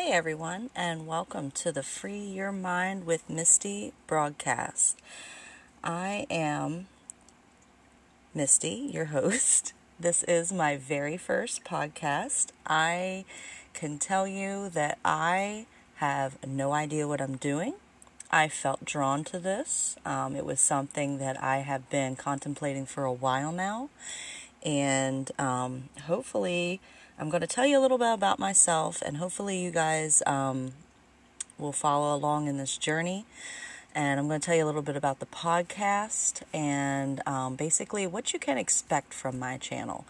Hey everyone, and welcome to the Free Your Mind with Misty broadcast. I am Misty, your host. This is my very first podcast. I can tell you that I have no idea what I'm doing. I felt drawn to this. Um, it was something that I have been contemplating for a while now, and um, hopefully I'm going to tell you a little bit about myself, and hopefully, you guys um, will follow along in this journey. And I'm going to tell you a little bit about the podcast and um, basically what you can expect from my channel.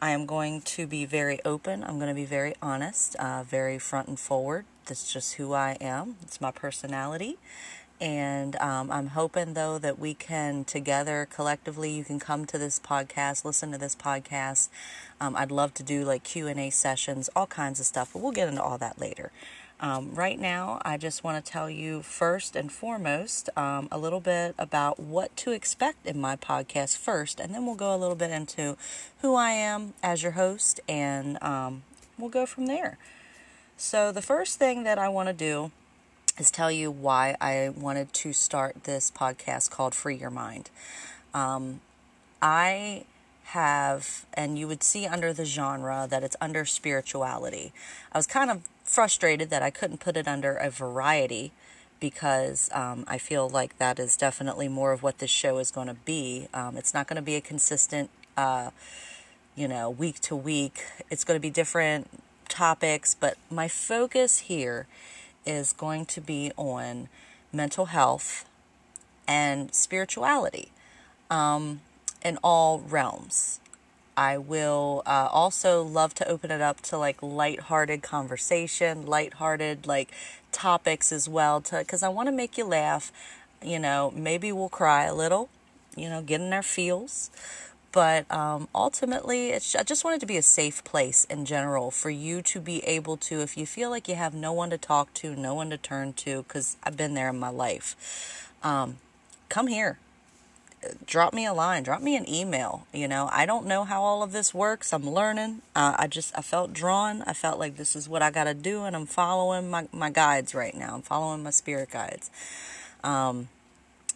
I am going to be very open. I'm going to be very honest, uh, very front and forward. That's just who I am. It's my personality. And um, I'm hoping, though, that we can together, collectively, you can come to this podcast, listen to this podcast. Um, I'd love to do like Q and A sessions, all kinds of stuff, but we'll get into all that later. Um, right now, I just want to tell you first and foremost um, a little bit about what to expect in my podcast first, and then we'll go a little bit into who I am as your host, and um, we'll go from there. So, the first thing that I want to do is tell you why I wanted to start this podcast called Free Your Mind. Um, I have, and you would see under the genre that it's under spirituality. I was kind of frustrated that I couldn't put it under a variety because um, I feel like that is definitely more of what this show is going to be. Um, it's not going to be a consistent, uh, you know, week to week. It's going to be different topics, but my focus here is going to be on mental health and spirituality um, in all realms. I will uh, also love to open it up to like light-hearted conversation, light-hearted like topics as well, to because I want to make you laugh. You know, maybe we'll cry a little. You know, get in our feels. But um, ultimately, I just wanted to be a safe place in general for you to be able to, if you feel like you have no one to talk to, no one to turn to, because I've been there in my life, um, come here. Drop me a line, drop me an email. You know, I don't know how all of this works. I'm learning. Uh, I just, I felt drawn. I felt like this is what I got to do, and I'm following my, my guides right now. I'm following my spirit guides. Um,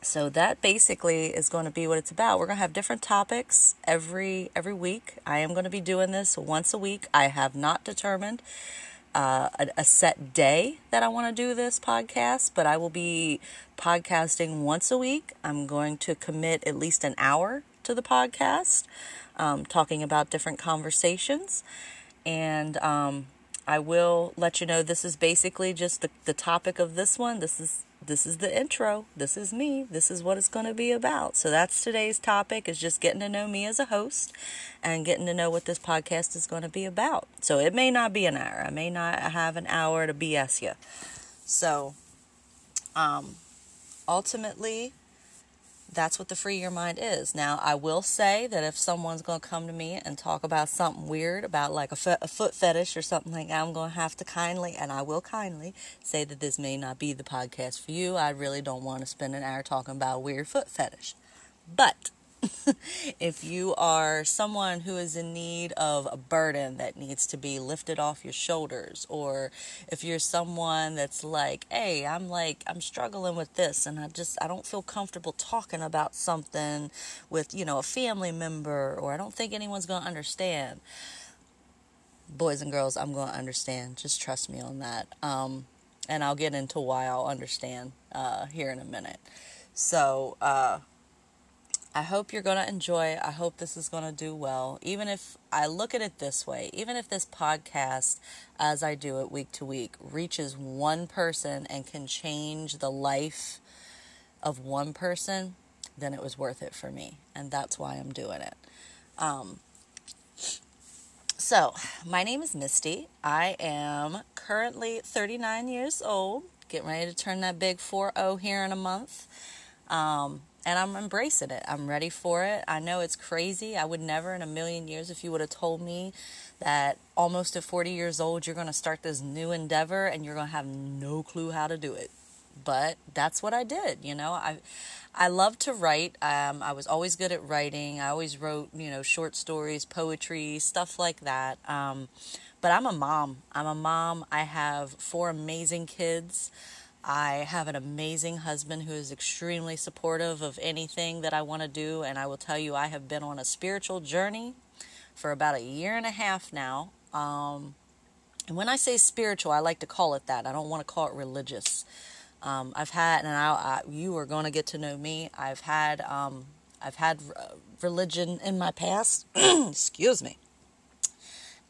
so that basically is going to be what it's about. We're going to have different topics every every week. I am going to be doing this once a week. I have not determined uh, a, a, set day that I want to do this podcast, but I will be podcasting once a week. I'm going to commit at least an hour to the podcast, um, talking about different conversations, and um, I will let you know this is basically just the, the topic of this one. This is this is the intro. This is me. This is what it's going to be about. So that's today's topic is just getting to know me as a host and getting to know what this podcast is going to be about. So it may not be an hour. I may not have an hour to BS you. So um ultimately that's what the free your mind is. Now, I will say that if someone's going to come to me and talk about something weird, about like a, fe- a foot fetish or something like that, I'm going to have to kindly, and I will kindly, say that this may not be the podcast for you. I really don't want to spend an hour talking about weird foot fetish. But if you are someone who is in need of a burden that needs to be lifted off your shoulders, or if you're someone that's like, hey, I'm like, I'm struggling with this and I just, I don't feel comfortable talking about something with, you know, a family member, or I don't think anyone's going to understand. Boys and girls, I'm going to understand. Just trust me on that. Um, and I'll get into why I'll understand uh, here in a minute. So, uh, I hope you're going to enjoy. I hope this is going to do well. Even if I look at it this way, even if this podcast, as I do it week to week, reaches one person and can change the life of one person, then it was worth it for me. And that's why I'm doing it. Um, so, my name is Misty. I am currently 39 years old, getting ready to turn that big 4 0 here in a month. Um, and I'm embracing it. I'm ready for it. I know it's crazy. I would never in a million years, if you would have told me that almost at 40 years old, you're going to start this new endeavor and you're going to have no clue how to do it. But that's what I did. You know, I, I love to write. Um, I was always good at writing. I always wrote, you know, short stories, poetry, stuff like that. Um, but I'm a mom. I'm a mom. I have four amazing kids. I have an amazing husband who is extremely supportive of anything that I want to do. And I will tell you, I have been on a spiritual journey for about a year and a half now. Um, and when I say spiritual, I like to call it that. I don't want to call it religious. Um, I've had, and I, I, you are going to get to know me. I've had, um, I've had religion in my past. Excuse me.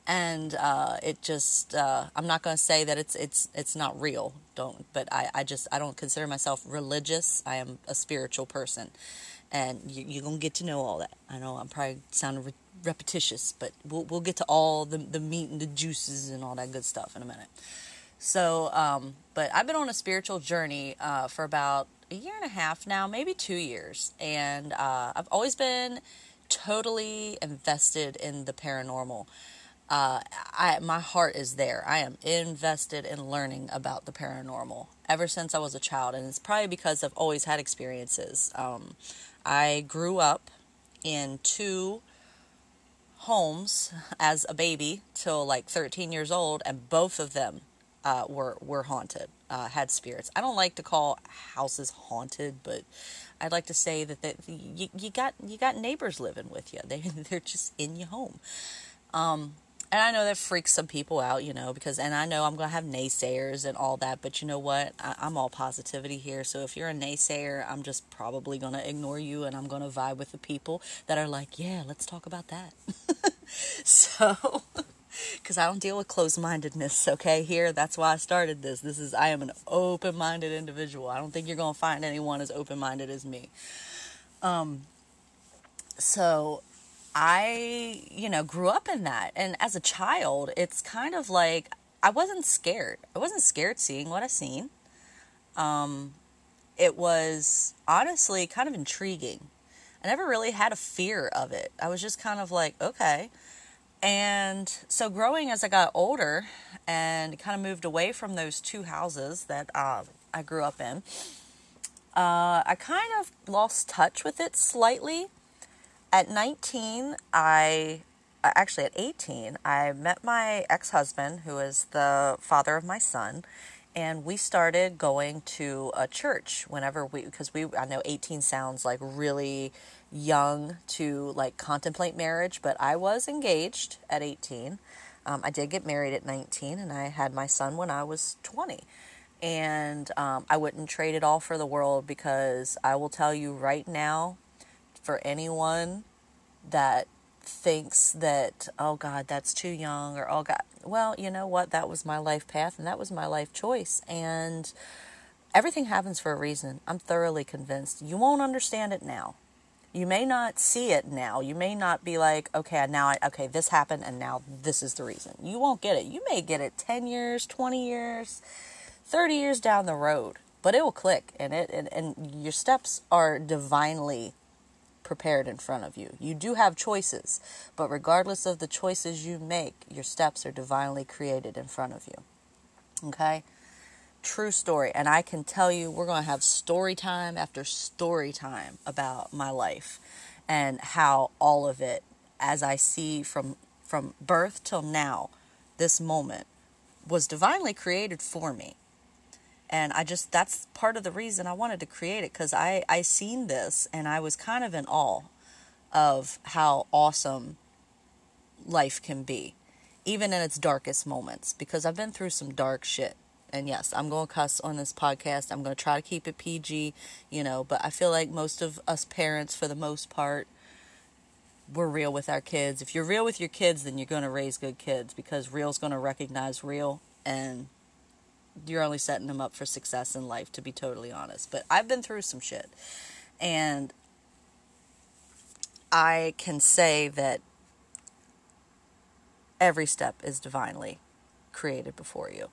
And uh, it just, uh, I'm not going to say that it's it's it's not real. Don't, but I, I just I don't consider myself religious. I am a spiritual person, and you, you're gonna get to know all that. I know I'm probably sounding re- repetitious, but we'll we'll get to all the the meat and the juices and all that good stuff in a minute. So, um, but I've been on a spiritual journey uh, for about a year and a half now, maybe two years, and uh, I've always been totally invested in the paranormal. Uh, I my heart is there. I am invested in learning about the paranormal ever since I was a child, and it's probably because I've always had experiences. Um, I grew up in two homes as a baby till like 13 years old, and both of them uh, were were haunted, uh, had spirits. I don't like to call houses haunted, but I'd like to say that that you, you got you got neighbors living with you. They they're just in your home. Um, and I know that freaks some people out, you know, because, and I know I'm going to have naysayers and all that, but you know what? I, am all positivity here. So if you're a naysayer, I'm just probably going to ignore you and I'm going to vibe with the people that are like, yeah, let's talk about that. so, because I don't deal with closed mindedness, okay? Here, that's why I started this. This is, I am an open minded individual. I don't think you're going to find anyone as open minded as me. Um, so I, you know, grew up in that. And as a child, it's kind of like I wasn't scared. I wasn't scared seeing what I seen. Um, it was honestly kind of intriguing. I never really had a fear of it. I was just kind of like, okay. And so, growing as I got older and kind of moved away from those two houses that uh, I grew up in, uh, I kind of lost touch with it slightly at 19, I actually at 18, I met my ex husband, who is the father of my son, and we started going to a church whenever we, because we, I know 18 sounds like really young to like contemplate marriage, but I was engaged at 18. Um, I did get married at 19, and I had my son when I was 20. And um, I wouldn't trade it all for the world because I will tell you right now, for anyone that thinks that, oh God, that's too young, or oh God, well, you know what? That was my life path and that was my life choice. And everything happens for a reason. I'm thoroughly convinced. You won't understand it now. You may not see it now. You may not be like, okay, now I, okay, this happened and now this is the reason. You won't get it. You may get it 10 years, 20 years, 30 years down the road, but it will click and it, and, and your steps are divinely prepared in front of you. You do have choices, but regardless of the choices you make, your steps are divinely created in front of you. Okay? True story. And I can tell you, we're going to have story time after story time about my life and how all of it, as I see from, from birth till now, this moment, was divinely created for me and I just that's part of the reason I wanted to create it because I I seen this and I was kind of in awe of how awesome life can be, even in its darkest moments. Because I've been through some dark shit, and yes, I'm going to cuss on this podcast. I'm going to try to keep it PG, you know. But I feel like most of us parents, for the most part, we're real with our kids. If you're real with your kids, then you're going to raise good kids because real's going to recognize real and you're only setting them up for success in life, to be totally honest. But I've been through some shit. And I can say that every step is divinely created before you.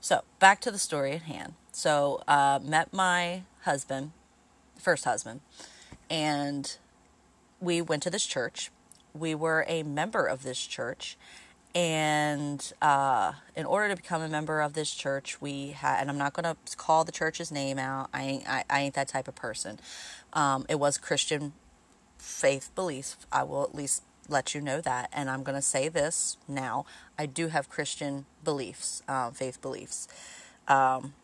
So, back to the story at hand. So, uh, met my husband, first husband, and we went to this church. We were a member of this church, and uh, in order to become a member of this church, we had, and I'm not going to call the church's name out. I ain't, I, I ain't that type of person. Um, it was Christian faith beliefs. I will at least let you know that. And I'm going to say this now. I do have Christian beliefs, um, faith beliefs. Um,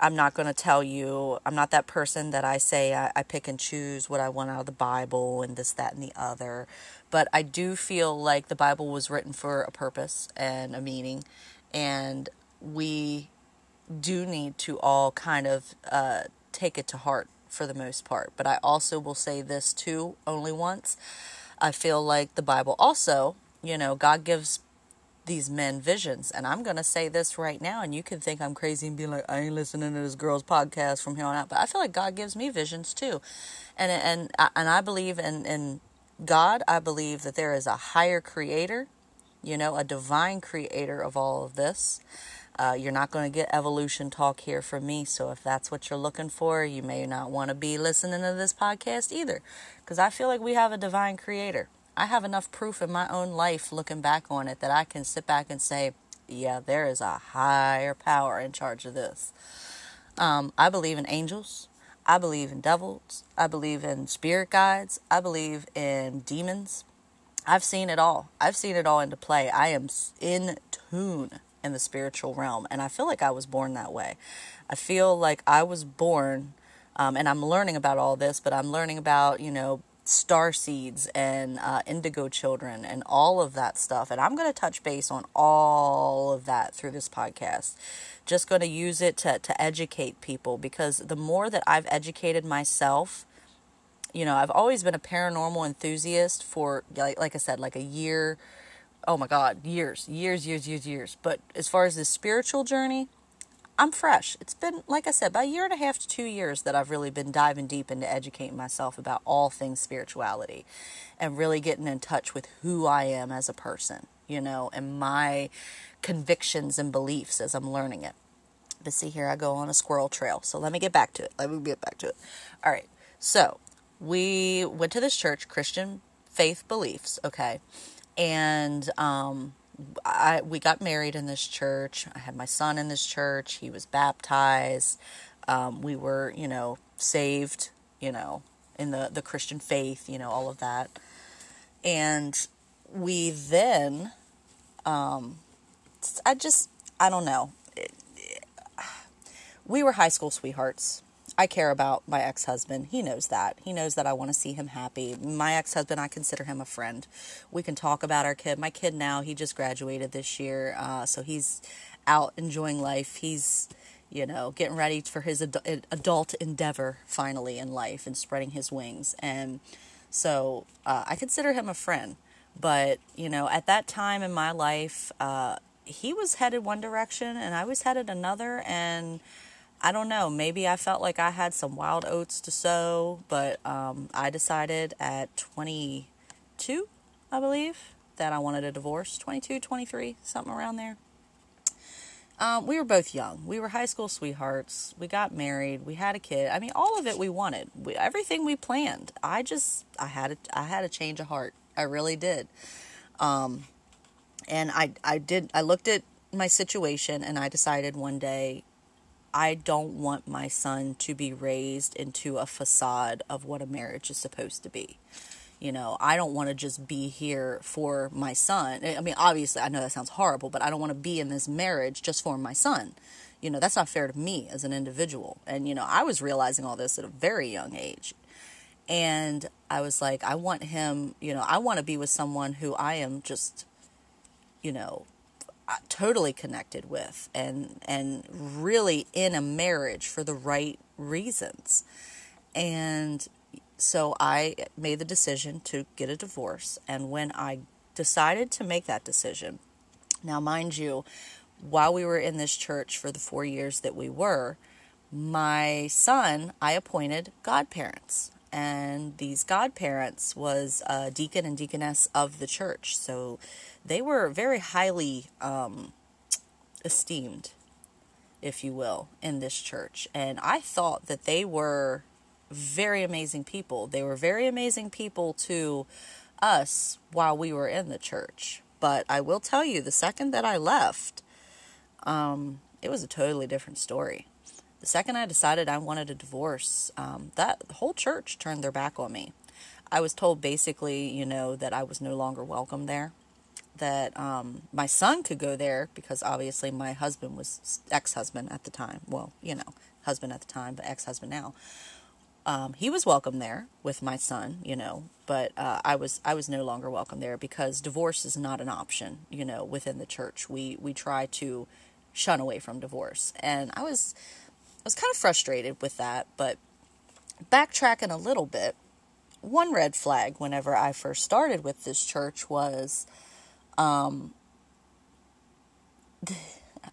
I'm not going to tell you, I'm not that person that I say I, I, pick and choose what I want out of the Bible and this, that, and the other. But I do feel like the Bible was written for a purpose and a meaning. And we do need to all kind of uh, take it to heart for the most part. But I also will say this too, only once. I feel like the Bible also, you know, God gives these men visions. And I'm going to say this right now, and you can think I'm crazy and be like, I ain't listening to this girl's podcast from here on out. But I feel like God gives me visions too. And, and, and I believe in, in God. I believe that there is a higher creator, you know, a divine creator of all of this. Uh, you're not going to get evolution talk here from me. So if that's what you're looking for, you may not want to be listening to this podcast either. Because I feel like we have a divine creator. I have enough proof in my own life looking back on it that I can sit back and say, yeah, there is a higher power in charge of this. Um, I believe in angels. I believe in devils. I believe in spirit guides. I believe in demons. I've seen it all. I've seen it all into play. I am in tune in the spiritual realm. And I feel like I was born that way. I feel like I was born, um, and I'm learning about all this, but I'm learning about, you know, star seeds and uh, indigo children and all of that stuff. And I'm going to touch base on all of that through this podcast. Just going to use it to, to educate people because the more that I've educated myself, you know, I've always been a paranormal enthusiast for, like, like I said, like a year oh my God, years, years, years, years, years. But as far as the spiritual journey, I'm fresh. It's been, like I said, about a year and a half to two years that I've really been diving deep into educating myself about all things spirituality and really getting in touch with who I am as a person, you know, and my convictions and beliefs as I'm learning it. But see, here I go on a squirrel trail. So let me get back to it. Let me get back to it. All right. So we went to this church, Christian faith beliefs, okay? and um, I we got married in this church. I had my son in this church. He was baptized. Um, we were, you know, saved, you know, in the the Christian faith, you know, all of that. And we then, um, I just, I don't know. We were high school sweethearts. I care about my ex husband. He knows that. He knows that I want to see him happy. My ex husband, I consider him a friend. We can talk about our kid. My kid now, he just graduated this year, uh, so he's out enjoying life. He's, you know, getting ready for his ad- adult endeavor finally in life and spreading his wings. And so uh, I consider him a friend. But, you know, at that time in my life, uh, he was headed one direction and I was headed another. And, I don't know. Maybe I felt like I had some wild oats to sow, but um, I decided at 22, I believe, that I wanted a divorce. 22, 23, something around there. Um, we were both young. We were high school sweethearts. We got married. We had a kid. I mean, all of it we wanted. We, everything we planned. I just, I had a, I had a change of heart. I really did. Um, and I, I did. I looked at my situation and I decided one day I don't want my son to be raised into a facade of what a marriage is supposed to be. You know, I don't want to just be here for my son. I mean, obviously, I know that sounds horrible, but I don't want to be in this marriage just for my son. You know, that's not fair to me as an individual. And, you know, I was realizing all this at a very young age. And I was like, I want him, you know, I want to be with someone who I am just, you know, Uh, totally connected with and and really in a marriage for the right reasons. And so I made the decision to get a divorce and when I decided to make that decision. Now mind you, while we were in this church for the 4 years that we were, my son I appointed godparents and these godparents was a deacon and deaconess of the church. So they were very highly um, esteemed, if you will, in this church. And I thought that they were very amazing people. They were very amazing people to us while we were in the church. But I will tell you, the second that I left, um, it was a totally different story. The second I decided I wanted a divorce, um, that whole church turned their back on me. I was told basically, you know, that I was no longer welcome there. That um, my son could go there because obviously my husband was ex husband at the time. Well, you know, husband at the time, but ex husband now. Um, he was welcome there with my son, you know, but uh, I was I was no longer welcome there because divorce is not an option, you know, within the church. We we try to shun away from divorce, and I was was kind of frustrated with that. But backtracking a little bit, one red flag whenever I first started with this church was, um,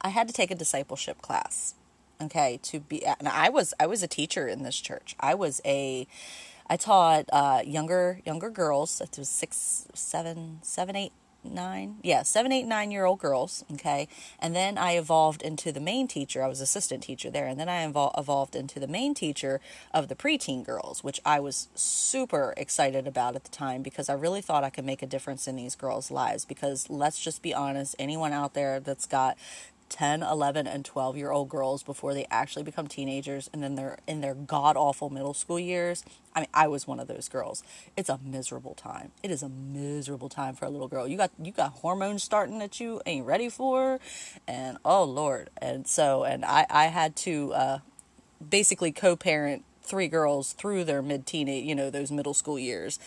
I had to take a discipleship class okay to be and i was i was a teacher in this church i was a i taught uh, younger younger girls it was six seven seven eight nine yeah seven eight nine year old girls okay? And then i evolved into the main teacher. I was assistant teacher there. And then i evol- evolved into the main teacher of the preteen girls which i was super excited about at the time because i really thought i could make a difference in these girls lives because let's just be honest anyone out there that's got 10, 11, and 12 year old girls before they actually become teenagers and then they're in their god awful middle school years. I mean, I was one of those girls. It's a miserable time. It is a miserable time for a little girl. You got you got hormones starting that you ain't ready for and oh lord. And so and I I had to uh basically co-parent three girls through their mid teen, you know, those middle school years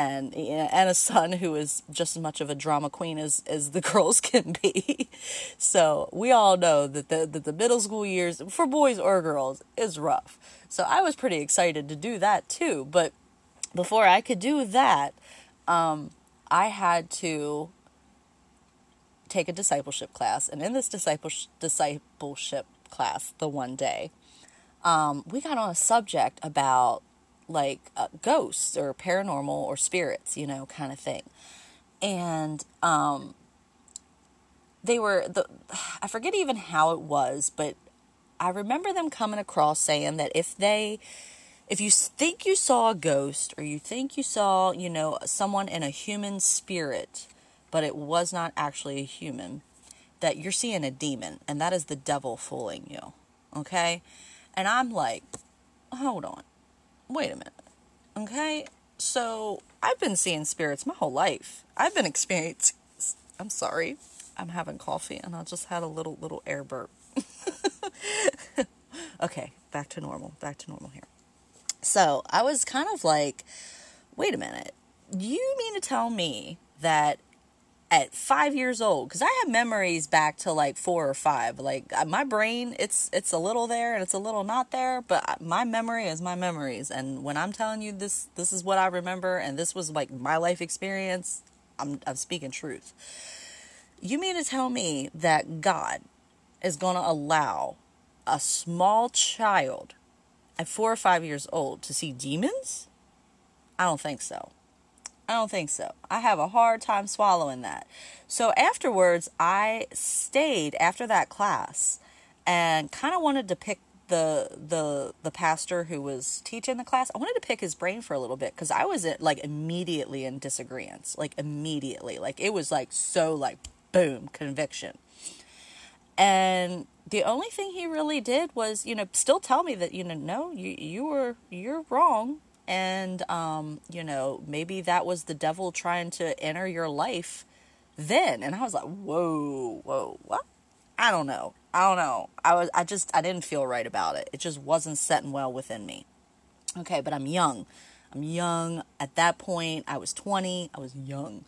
and and a son who is just as much of a drama queen as as the girls can be. so we all know that the that the middle school years for boys or girls is rough. So I was pretty excited to do that too. But before I could do that, um, I had to take a discipleship class, and in this discipleship discipleship class, the one day, um, we got on a subject about like uh, ghosts or paranormal or spirits, you know, kind of thing. And um, they were the I forget even how it was, but I remember them coming across saying that if they if you think you saw a ghost or you think you saw, you know, someone in a human spirit, but it was not actually a human, that you're seeing a demon and that is the devil fooling you. Okay? And I'm like, hold on wait a minute. Okay? So I've been seeing spirits my whole life. I've been experiencing. I'm sorry. I'm having coffee and I just had a little, little air burp. okay, back to normal. Back to normal here. So I was kind of like, wait a minute. You mean to tell me that at five years old because i have memories back to like four or five. Like uh, my brain it's it's a little there and it's a little not there but uh, my memory is my memories. And when i'm telling you this this is what i remember and this was like my life experience i'm, I'm speaking truth. You mean to tell me that god is going to allow a small child at four or five years old to see demons? I don't think so I don't think so. I have a hard time swallowing that. So afterwards, I stayed after that class and kind of wanted to pick the the the pastor who was teaching the class. I wanted to pick his brain for a little bit because I was uh, like immediately in disagreement, like immediately, like it was like so like boom conviction. And the only thing he really did was, you know, still tell me that you know, no, you you were you're wrong and um, you know maybe that was the devil trying to enter your life then. And i was like whoa whoa what? I don't know. I don't know. I was i just i didn't feel right about it. It just wasn't setting well within me. Okay but i'm young. I'm young. At that point i was 20 i was young.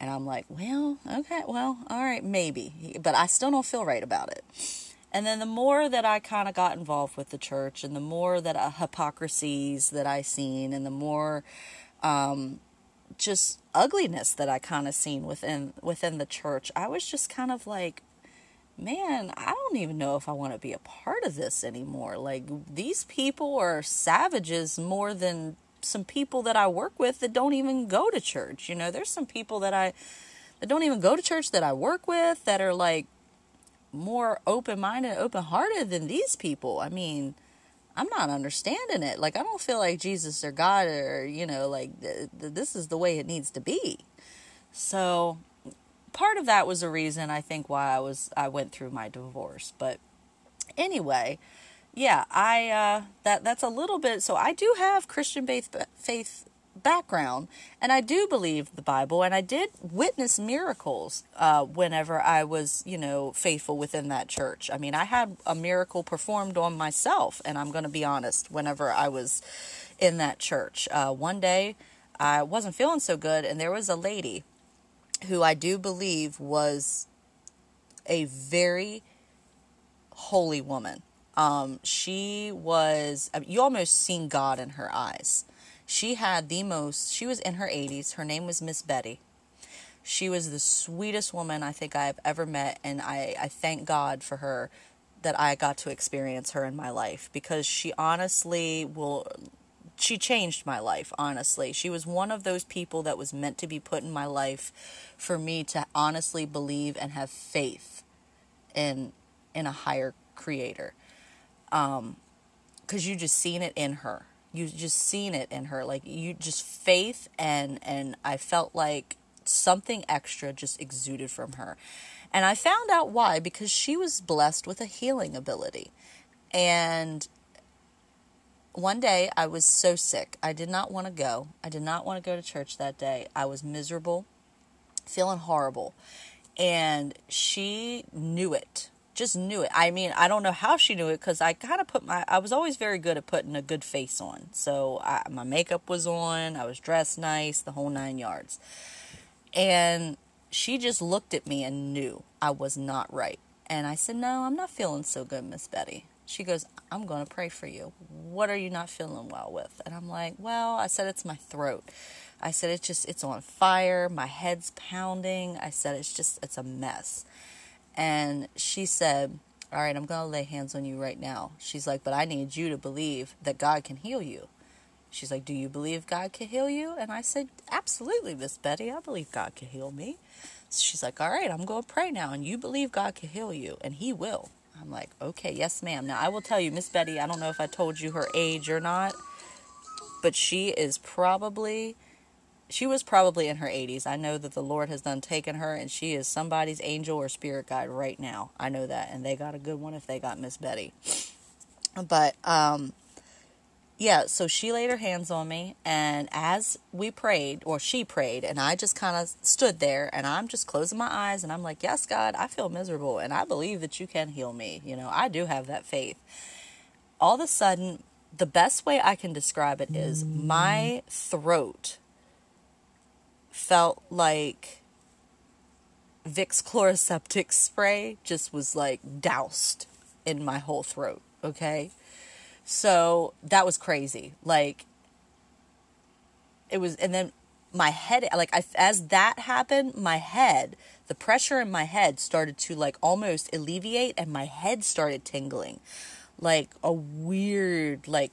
And i'm like well okay well all right maybe. But i still don't feel right about it and then the more that I kind of got involved with the church, and the more that uh, hypocrisies that I seen, and the more um, just ugliness that I kind of seen within within the church, I was just kind of like, man, I don't even know if I want to be a part of this anymore. Like these people are savages more than some people that I work with that don't even go to church. You know, there's some people that I that don't even go to church that I work with that are like more open minded, open hearted than these people. I mean, I'm not understanding it. Like, I don't feel like Jesus or God or, you know, like th- th- this is the way it needs to be. So, part of that was a reason I think why I was I went through my divorce. But anyway, yeah, I uh, that that's a little bit. So I do have Christian faith faith background, and I do believe the Bible, and I did witness miracles uh, whenever I was, you know, faithful within that church. I mean, I had a miracle performed on myself, and I'm going to be honest. Whenever I was in that church, uh, one day I wasn't feeling so good, and there was a lady who I do believe was a very holy woman. Um, she was, you almost seen God in her eyes. She had the most, she was in her 80s. Her name was Miss Betty. She was the sweetest woman I think I've ever met, and I, I thank God for her that I got to experience her in my life because she honestly will she changed my life honestly she was one of those people that was meant to be put in my life for me to honestly believe and have faith in in a higher creator um because you just seen it in her you just seen it in her like you just faith and and i felt like something extra just exuded from her and i found out why because she was blessed with a healing ability and one day I was so sick. I did not want to go. I did not want to go to church that day. I was miserable, feeling horrible. And she knew it. Just knew it. I mean, I don't know how she knew it because I kind of put my, I was always very good at putting a good face on. So I, my makeup was on, I was dressed nice, the whole nine yards. And she just looked at me and knew I was not right. And I said, No, I'm not feeling so good, Miss Betty. She goes, I'm going to pray for you. What are you not feeling well with? And I'm like, Well, I said, it's my throat. I said, It's just, it's on fire. My head's pounding. I said, It's just, it's a mess. And she said, All right, I'm going to lay hands on you right now. She's like, But I need you to believe that God can heal you. She's like, Do you believe God can heal you? And I said, Absolutely, Miss Betty. I believe God can heal me. she's like, All right, I'm going to pray now. And you believe God can heal you, and He will. I'm like, okay, yes, ma'am. Now, I will tell you, Miss Betty, I don't know if I told you her age or not, but she is probably, she was probably in her 80s. I know that the Lord has done taken her, and she is somebody's angel or spirit guide right now. I know that, and they got a good one if they got Miss Betty. But, um, yeah, so she laid her hands on me, and as we prayed, or she prayed, and I just kind of stood there, and I'm just closing my eyes, and I'm like, Yes, God, I feel miserable, and I believe that you can heal me. You know, I do have that faith. All of a sudden, the best way I can describe it is my throat felt like Vicks Chloraseptic spray just was like doused in my whole throat, okay? So that was crazy. Like, it was, and then my head, like, I, as that happened, my head, the pressure in my head started to like almost alleviate, and my head started tingling. Like a weird, like,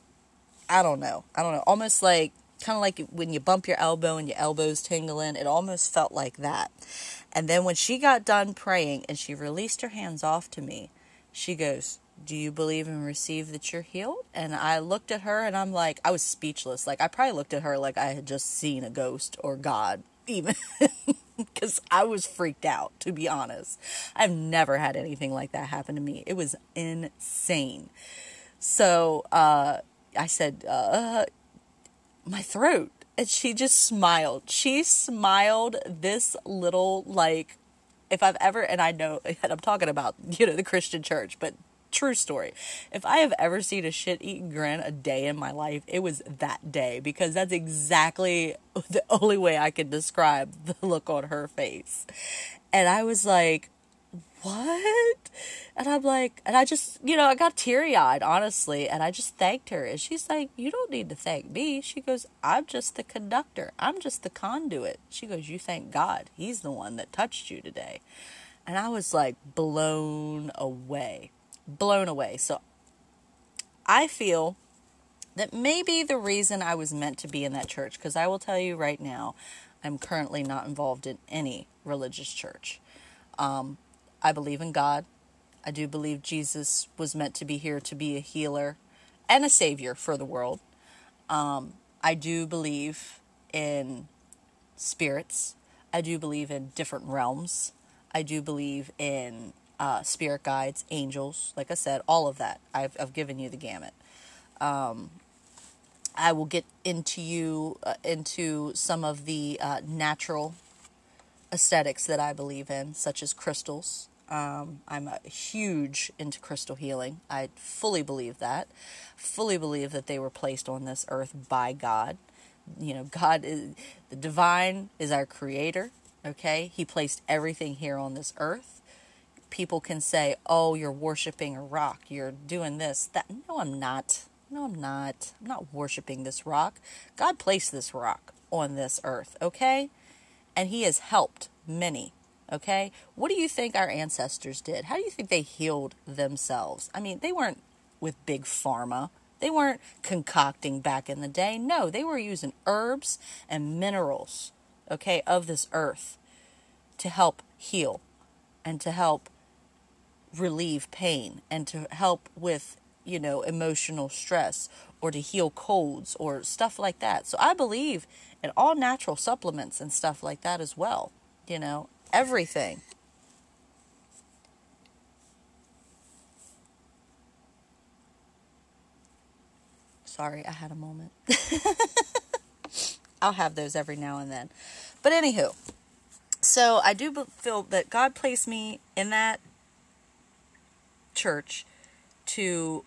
I don't know. I don't know. Almost like, kind of like when you bump your elbow and your elbow's tingling. It almost felt like that. And then when she got done praying and she released her hands off to me, she goes, do you believe and receive that you're healed? And I looked at her and I'm like, I was speechless. Like, I probably looked at her like I had just seen a ghost or God, even because I was freaked out, to be honest. I've never had anything like that happen to me. It was insane. So uh, I said, uh, my throat. And she just smiled. She smiled this little, like, if I've ever, and I know, and I'm talking about, you know, the Christian church, but True story. If I have ever seen a shit eating grin a day in my life, it was that day because that's exactly the only way I can describe the look on her face. And I was like, what? And I'm like, and I just, you know, I got teary eyed, honestly, and I just thanked her. And she's like, you don't need to thank me. She goes, I'm just the conductor, I'm just the conduit. She goes, you thank God. He's the one that touched you today. And I was like blown away blown away. So I feel that maybe the reason I was meant to be in that church, because I will tell you right now, I'm currently not involved in any religious church. Um, I believe in God. I do believe Jesus was meant to be here to be a healer and a savior for the world. Um, I do believe in spirits. I do believe in different realms. I do believe in uh, spirit guides, angels. Like I said, all of that. I've, I've given you the gamut. Um, I will get into you uh, into some of the uh, natural aesthetics that I believe in, such as crystals. Um, I'm a huge into crystal healing. I fully believe that. Fully believe that they were placed on this earth by God. You know, God is the divine is our creator. Okay, He placed everything here on this earth. People can say, "Oh, you're worshiping a rock. You're doing this." That no, I'm not. No, I'm not. I'm not worshiping this rock. God placed this rock on this earth. Okay, and He has helped many Okay? What do you think our ancestors did? How do you think they healed themselves? I mean, they weren't with big pharma. They weren't concocting back in the day. No, they were using herbs and minerals, okay, of this earth to help heal and to help relieve pain and to help with, you know, emotional stress or to heal colds or stuff like that. So I believe in all natural supplements and stuff like that as well, you know everything. Sorry, I had a moment. I'll have those every now and then. But anywho, so I do feel that God placed me in that church to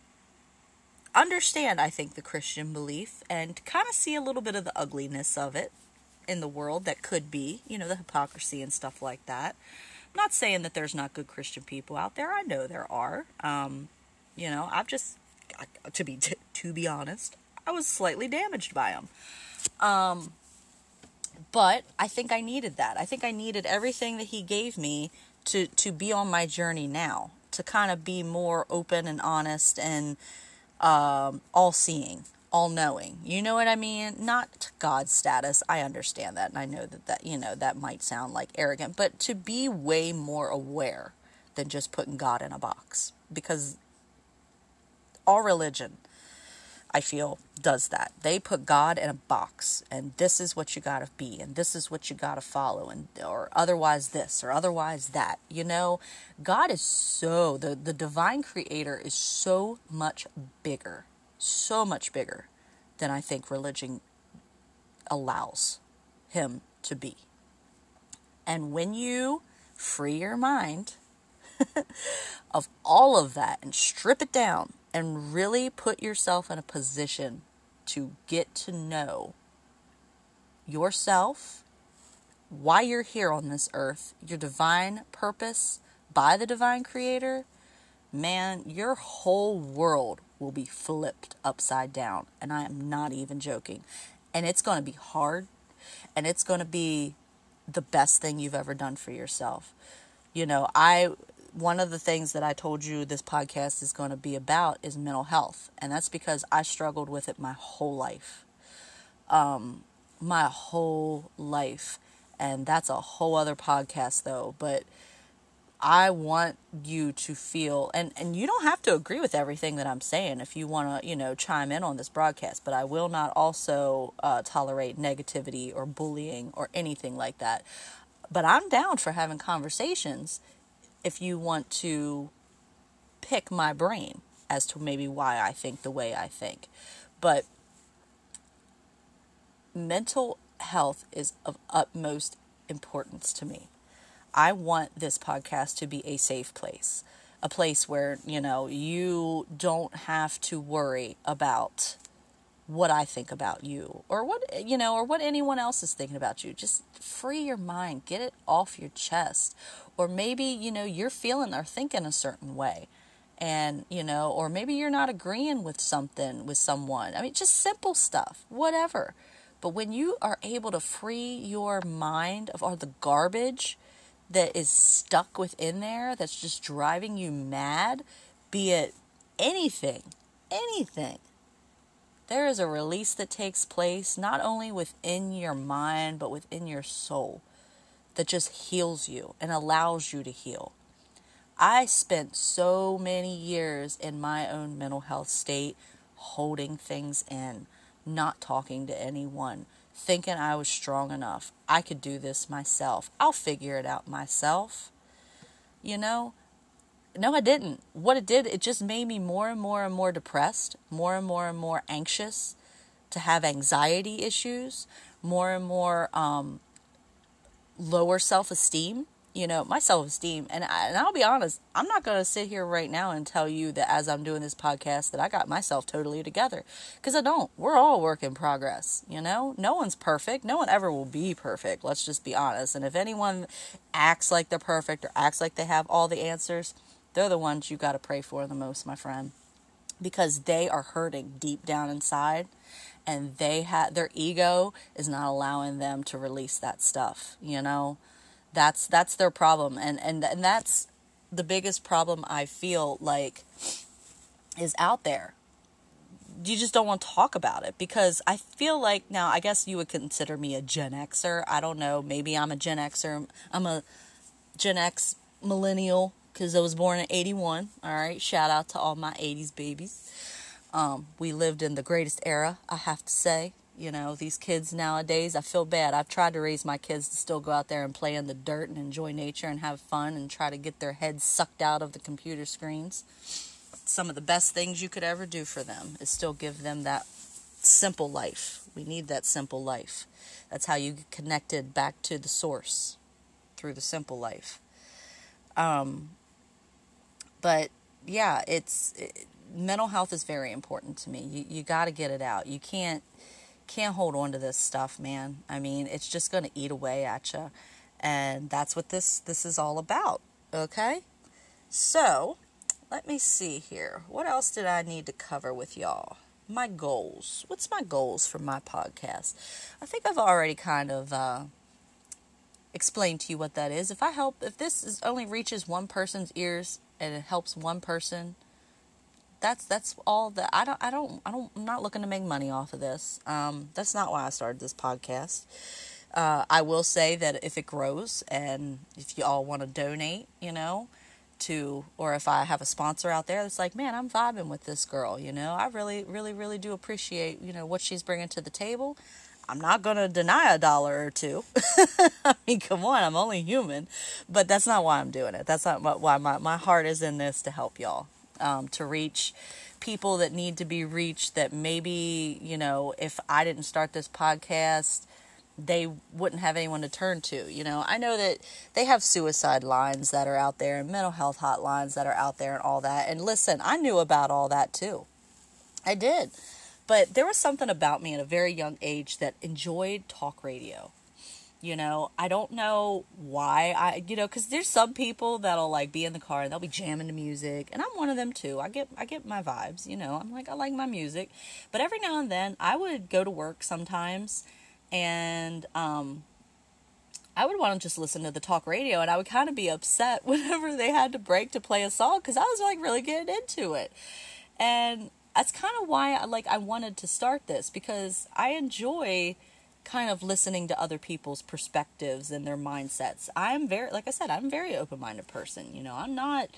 understand, I think, the Christian belief and kind of see a little bit of the ugliness of it in the world that could be, you know, the hypocrisy and stuff like that. I'm not saying that there's not good Christian people out there. I know there are. Um, you know, I've just to be t- to be honest, I was slightly damaged by them. Um, but I think I needed that. I think I needed everything that he gave me to to be on my journey now, to kind of be more open and honest and um, all seeing all knowing. You know what I mean? Not God status. I understand that. And I know that, that, you know, that might sound like arrogant, but to be way more aware than just putting God in a box. Because all religion, I feel, does that. They put God in a box, and this is what you gotta be, and this is what you gotta follow, and or otherwise this, or otherwise that. You know, God is so the the divine creator is so much bigger so much bigger than I think religion allows him to be. And when you free your mind of all of that and strip it down and really put yourself in a position to get to know yourself, why you're here on this earth, your divine purpose by the divine creator, man, your whole world will be flipped upside down. And I am not even joking. And it's going to be hard and it's going to be the best thing you've ever done for yourself. You know, I one of the things that I told you this podcast is going to be about is mental health, and that's because I struggled with it my whole life. Um, my whole life, and that's a whole other podcast though. But I want you to feel and and you don't have to agree with everything that I'm saying if you want to you know chime in on this broadcast but I will not also uh, tolerate negativity or bullying or anything like that. But I'm down for having conversations if you want to pick my brain as to maybe why I think the way I think. But mental health is of utmost importance to me I want this podcast to be a safe place, a place where, you know, you don't have to worry about what I think about you or what, you know, or what anyone else is thinking about you. Just free your mind, get it off your chest. Or maybe, you know, you're feeling or thinking a certain way and you know or maybe you're not agreeing with something with someone i mean just simple stuff whatever but when you are able to free your mind of all the garbage that is stuck within there that's just driving you mad, be it anything, anything, there is a release that takes place not only within your mind, but within your soul that just heals you and allows you to heal. I spent so many years in my own mental health state holding things in, not talking to anyone, thinking I was strong enough. I could do this myself. I'll figure it out myself. You know? No, I didn't. What it did, it just made me more and more and more depressed, more and more and more anxious, to have anxiety issues, more and more um, lower self esteem you know, my self esteem. And, I, and I'll be honest, I'm not going to sit here right now and tell you that as I'm doing this podcast that I got myself totally together because I don't. We're all work in progress, you know? No one's perfect. No one ever will be perfect. Let's just be honest. And if anyone acts like they're perfect or acts like they have all the answers, they're the ones you got to pray for the most, my friend. Because they are hurting deep down inside and they have their ego is not allowing them to release that stuff, you know? That's that's their problem, and and and that's the biggest problem I feel like is out there. You just don't want to talk about it because I feel like now I guess you would consider me a Gen Xer. I don't know. Maybe I'm a Gen Xer. I'm a Gen X millennial because I was born in 81. All right. Shout out to all my 80s babies. Um, we lived in the greatest era, I have to say. You know, these kids nowadays, I feel bad. I've tried to raise my kids to still go out there and play in the dirt and enjoy nature and have fun and try to get their heads sucked out of the computer screens. Some of the best things you could ever do for them is still give them that simple life. We need that simple life. That's how you get connected back to the source through the simple life. Um, but yeah, it's it, mental health is very important to me. You you got to get it out. You can't can't hold on to this stuff, man. I mean, it's just going to eat away at you. And that's what this this is all about, okay? So, let me see here. What else did I need to cover with y'all? My goals. What's my goals for my podcast? I think I've already kind of uh, explained to you what that is. If I help, if this is, only reaches one person's ears and it helps one person, that's that's all that I don't I don't I don't I'm not looking to make money off of this. Um, that's not why I started this podcast. Uh, I will say that if it grows and if you all want to donate, you know, to or if I have a sponsor out there that's like, man, I'm vibing with this girl, you know, I really really really do appreciate you know what she's bringing to the table. I'm not going to deny a dollar or two. I mean, come on, I'm only human. But that's not why I'm doing it. That's not why my, my heart is in this to help y'all um, to reach people that need to be reached that maybe, you know, if I didn't start this podcast, they wouldn't have anyone to turn to. You know, I know that they have suicide lines that are out there and mental health hotlines that are out there and all that. And listen, I knew about all that too. I did. But there was something about me at a very young age that enjoyed talk radio. You know, I don't know why I, you know, because there's some people that'll like be in the car and they'll be jamming to music, and I'm one of them too. I get, I get my vibes. You know, I'm like, I like my music, but every now and then I would go to work sometimes, and um, I would want to just listen to the talk radio, and I would kind of be upset whenever they had to break to play a song because I was like really getting into it, and that's kind of why I like I wanted to start this because I enjoy kind of listening to other people's perspectives and their mindsets. I'm very like I said, I'm a very open-minded person, you know. I'm not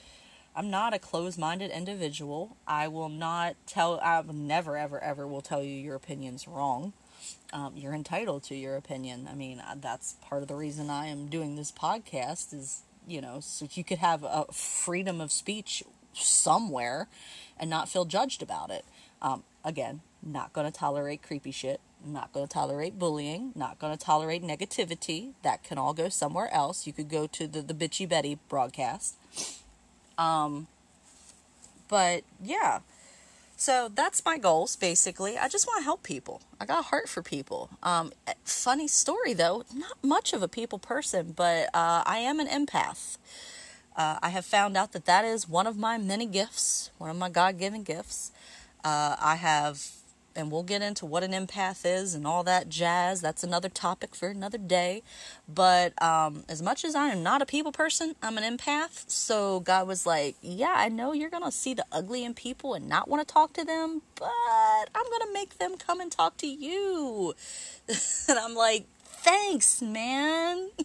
I'm not a closed-minded individual. I will not tell I never ever ever will tell you your opinion's wrong. Um, you're entitled to your opinion. I mean, uh, that's part of the reason I am doing this podcast is, you know, so you could have a freedom of speech somewhere and not feel judged about it. Um, again, not going to tolerate creepy shit not going to tolerate bullying, not going to tolerate negativity. That can all go somewhere else. You could go to the, the Bitchy Betty broadcast. Um, but yeah, so that's my goals basically. I just want to help people. I got a heart for people. Um, funny story though, not much of a people person, but uh, I am an empath. Uh, I have found out that that is one of my many gifts, one of my God given gifts. Uh, I have and we'll get into what an empath is and all that jazz. That's another topic for another day. But um, as much as I am not a people person, I'm an empath. So God was like, Yeah, I know you're going to see the ugly in people and not want to talk to them, but I'm going to make them come and talk to you. and I'm like, Thanks, man.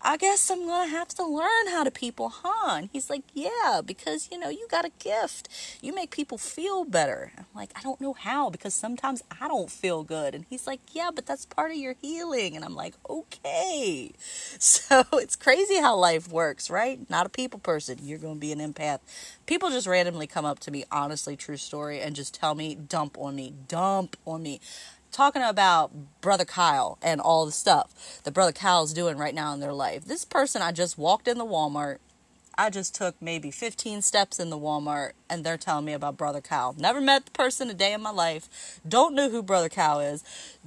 I guess I'm going to have to learn how to people, huh? And he's like, Yeah, because, you know, you got a gift. You make people feel better. I'm like, I don't know how because sometimes I don't feel good. And he's like, Yeah, but that's part of your healing. And I'm like, Okay. So it's crazy how life works, right? Not a people person. You're going to be an empath. People just randomly come up to me, honestly, true story, and just tell me, dump on me, dump on me talking about brother Kyle and all the stuff that brother Kyle's doing right now in their life. This person I just walked in the Walmart I just took maybe 15 steps in the Walmart and they're telling me about Brother Cow. Never met the person a day in my life. Don't know who Brother Cow is.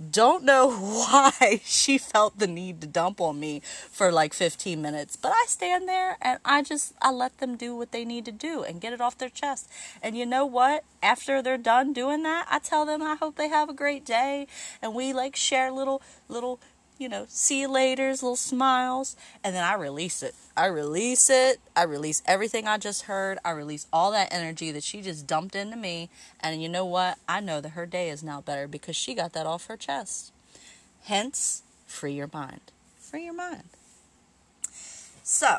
Don't know why she felt the need to dump on me for like 15 minutes. But I stand there and I just I let them do what they need to do and get it off their chest. And you know what? After they're done doing that, I tell them I hope they have a great day and we like share little little you know, see you later's, little smiles, and then I release it. I release it. I release everything I just heard. I release all that energy that she just dumped into me. And you know what? I know that her day is now better because she got that off her chest. Hence, free your mind. Free your mind. So,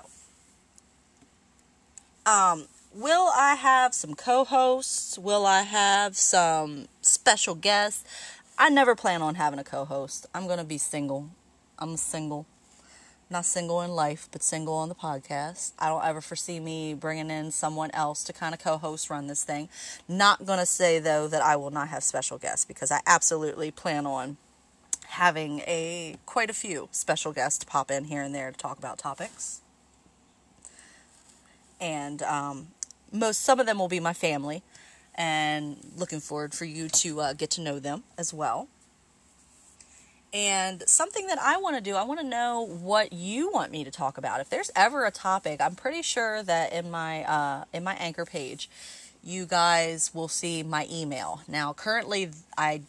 um, will I have some co hosts? Will I have some special guests? I never plan on having a co host. I'm going to be single. I'm single. Not single in life, but single on the podcast. I don't ever foresee me bringing in someone else to kind of co host run this thing. Not going to say, though, that I will not have special guests because I absolutely plan on having a quite a few special guests pop in here and there to talk about topics. And um, most some of them will be my family and looking forward for you to uh, get to know them as well. And something that I want to do, I want to know what you want me to talk about. If there's ever a topic, I'm pretty sure that in my uh, in my anchor page, you guys will see my email. Now, currently, I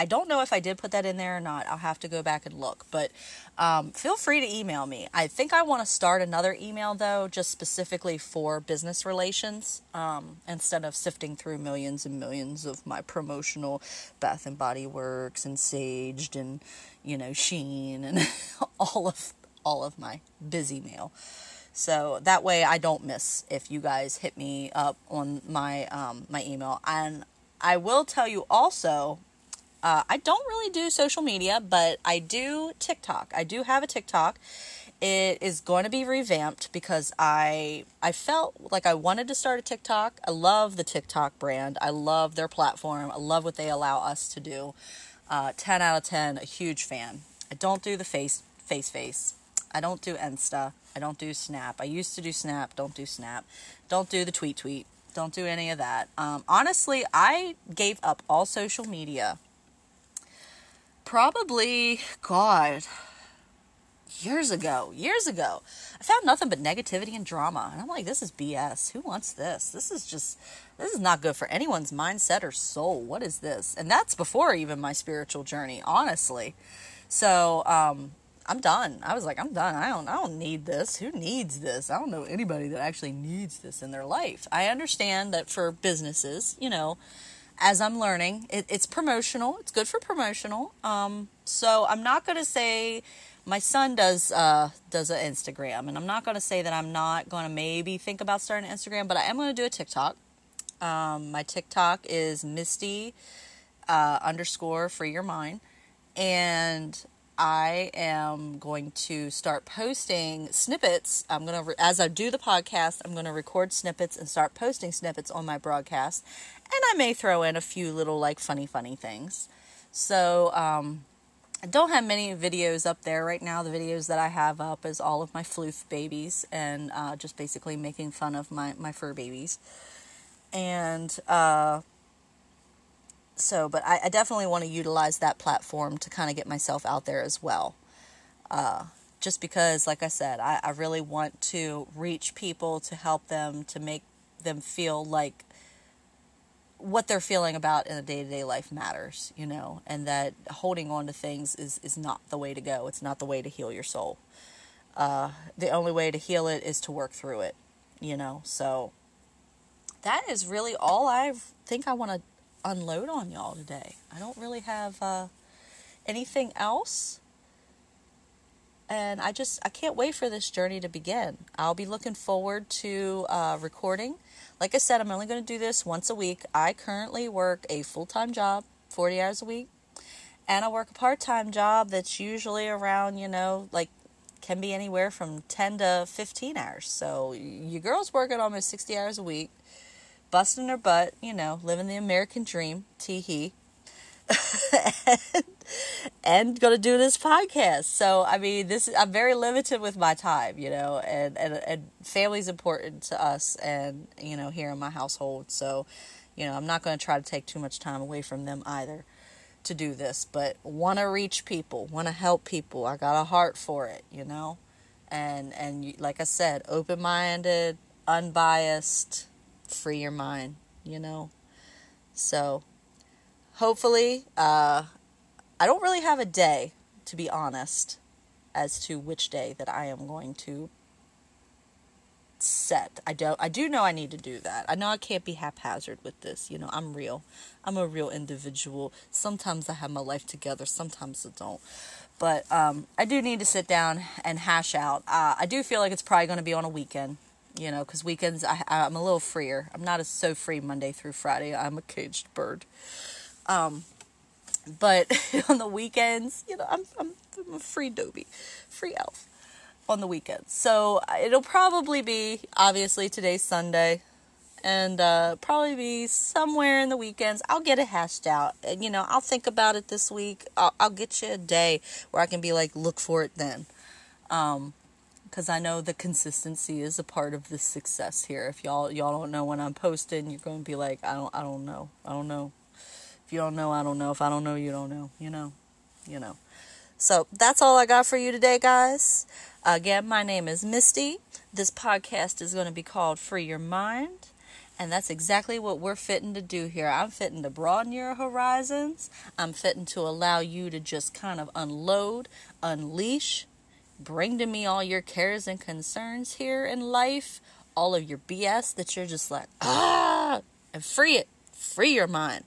I don't know if I did put that in there or not. I'll have to go back and look. But um, feel free to email me. I think I want to start another email, though, just specifically for business relations um, instead of sifting through millions and millions of my promotional Bath and Body Works and Saged and, you know, SHEIN and all of all of my busy mail. So that way I don't miss if you guys hit me up on my um, my email. And I will tell you also uh, I don't really do social media, but I do TikTok. I do have a TikTok. It is going to be revamped because I I felt like I wanted to start a TikTok. I love the TikTok brand. I love their platform. I love what they allow us to do. Uh, ten out of ten. A huge fan. I don't do the face face face. I don't do Insta. I don't do Snap. I used to do Snap. Don't do Snap. Don't do the tweet tweet. Don't do any of that. Um, honestly, I gave up all social media probably, God, years ago, years ago. I found nothing but negativity and drama. And I'm like, this is BS. Who wants this? This is just, this is not good for anyone's mindset or soul. What is this? And that's before even my spiritual journey, honestly. So, um, I'm done. I was like, I'm done. I don't I don't need this. Who needs this? I don't know anybody that actually needs this in their life. I understand that for businesses, you know, as I'm learning. It, it's promotional. It's good for promotional. Um, so I'm not going to say my son does uh, does an Instagram, and I'm not going to say that I'm not going to maybe think about starting an Instagram, but I am going to do a TikTok. Um, my TikTok is Misty uh, underscore free your mind, and I am going to start posting snippets. I'm going to, as I do the podcast, I'm going to record snippets and start posting snippets on my broadcast. And I may throw in a few little, like, funny, funny things. So, um, I don't have many videos up there right now. The videos that I have up is all of my floof babies and uh, just basically making fun of my, my fur babies. And, uh, so, but I, I definitely want to utilize that platform to kind of get myself out there as well. Uh, just because, like I said, I, I really want to reach people to help them to make them feel like what they're feeling about in a day to day life matters, you know, and that holding on to things is, is not the way to go. It's not the way to heal your soul. Uh, the only way to heal it is to work through it, you know. So that is really all I think I want to unload on y'all today. I don't really have uh, anything else. And I just I can't wait for this journey to begin. I'll be looking forward to uh, recording. Like I said, I'm only going to do this once a week. I currently work a full time job, 40 hours a week, and I work a part time job that's usually around, you know, like can be anywhere from 10 to 15 hours. So your girl's working almost 60 hours a week, busting her butt, you know, living the American dream, tee hee. and, and going to do this podcast. So, I mean, this I'm very limited with my time, you know, and, and, and family's important to us and, you know, here in my household. So, you know, I'm not going to try to take too much time away from them either to do this, but want to reach people, want to help people. I got a heart for it, you know? And and like I said, open-minded, unbiased, free your mind, you know? So, hopefully uh I don't really have a day to be honest as to which day that I am going to set. I don't I do know I need to do that. I know I can't be haphazard with this. You know, I'm real. I'm a real individual. Sometimes I have my life together, sometimes I don't. But um, I do need to sit down and hash out. Uh, I do feel like it's probably going to be on a weekend, you know, because weekends I, I'm a little freer. I'm not as so free Monday through Friday. I'm a caged bird. Um, but on the weekends, you know, I'm, I'm, I'm a free Dobby, free elf on the weekends. So it'll probably be obviously today's Sunday and uh, probably be somewhere in the weekends. I'll get it hashed out. And, you know, I'll think about it this week. I'll, I'll get you a day where I can be like, look for it then. Um, because I know the consistency is a part of the success here. If y'all y'all don't know when I'm posting, you're going to be like, I don't I don't know, I don't know. You don't know, I don't know. If I don't know, you don't know. You know, you know. So that's all I got for you today, guys. Again, my name is Misty. This podcast is going to be called Free Your Mind. And that's exactly what we're fitting to do here. I'm fitting to broaden your horizons. I'm fitting to allow you to just kind of unload, unleash, bring to me all your cares and concerns here in life, all of your BS that you're just like, ah, and free it. Free your mind.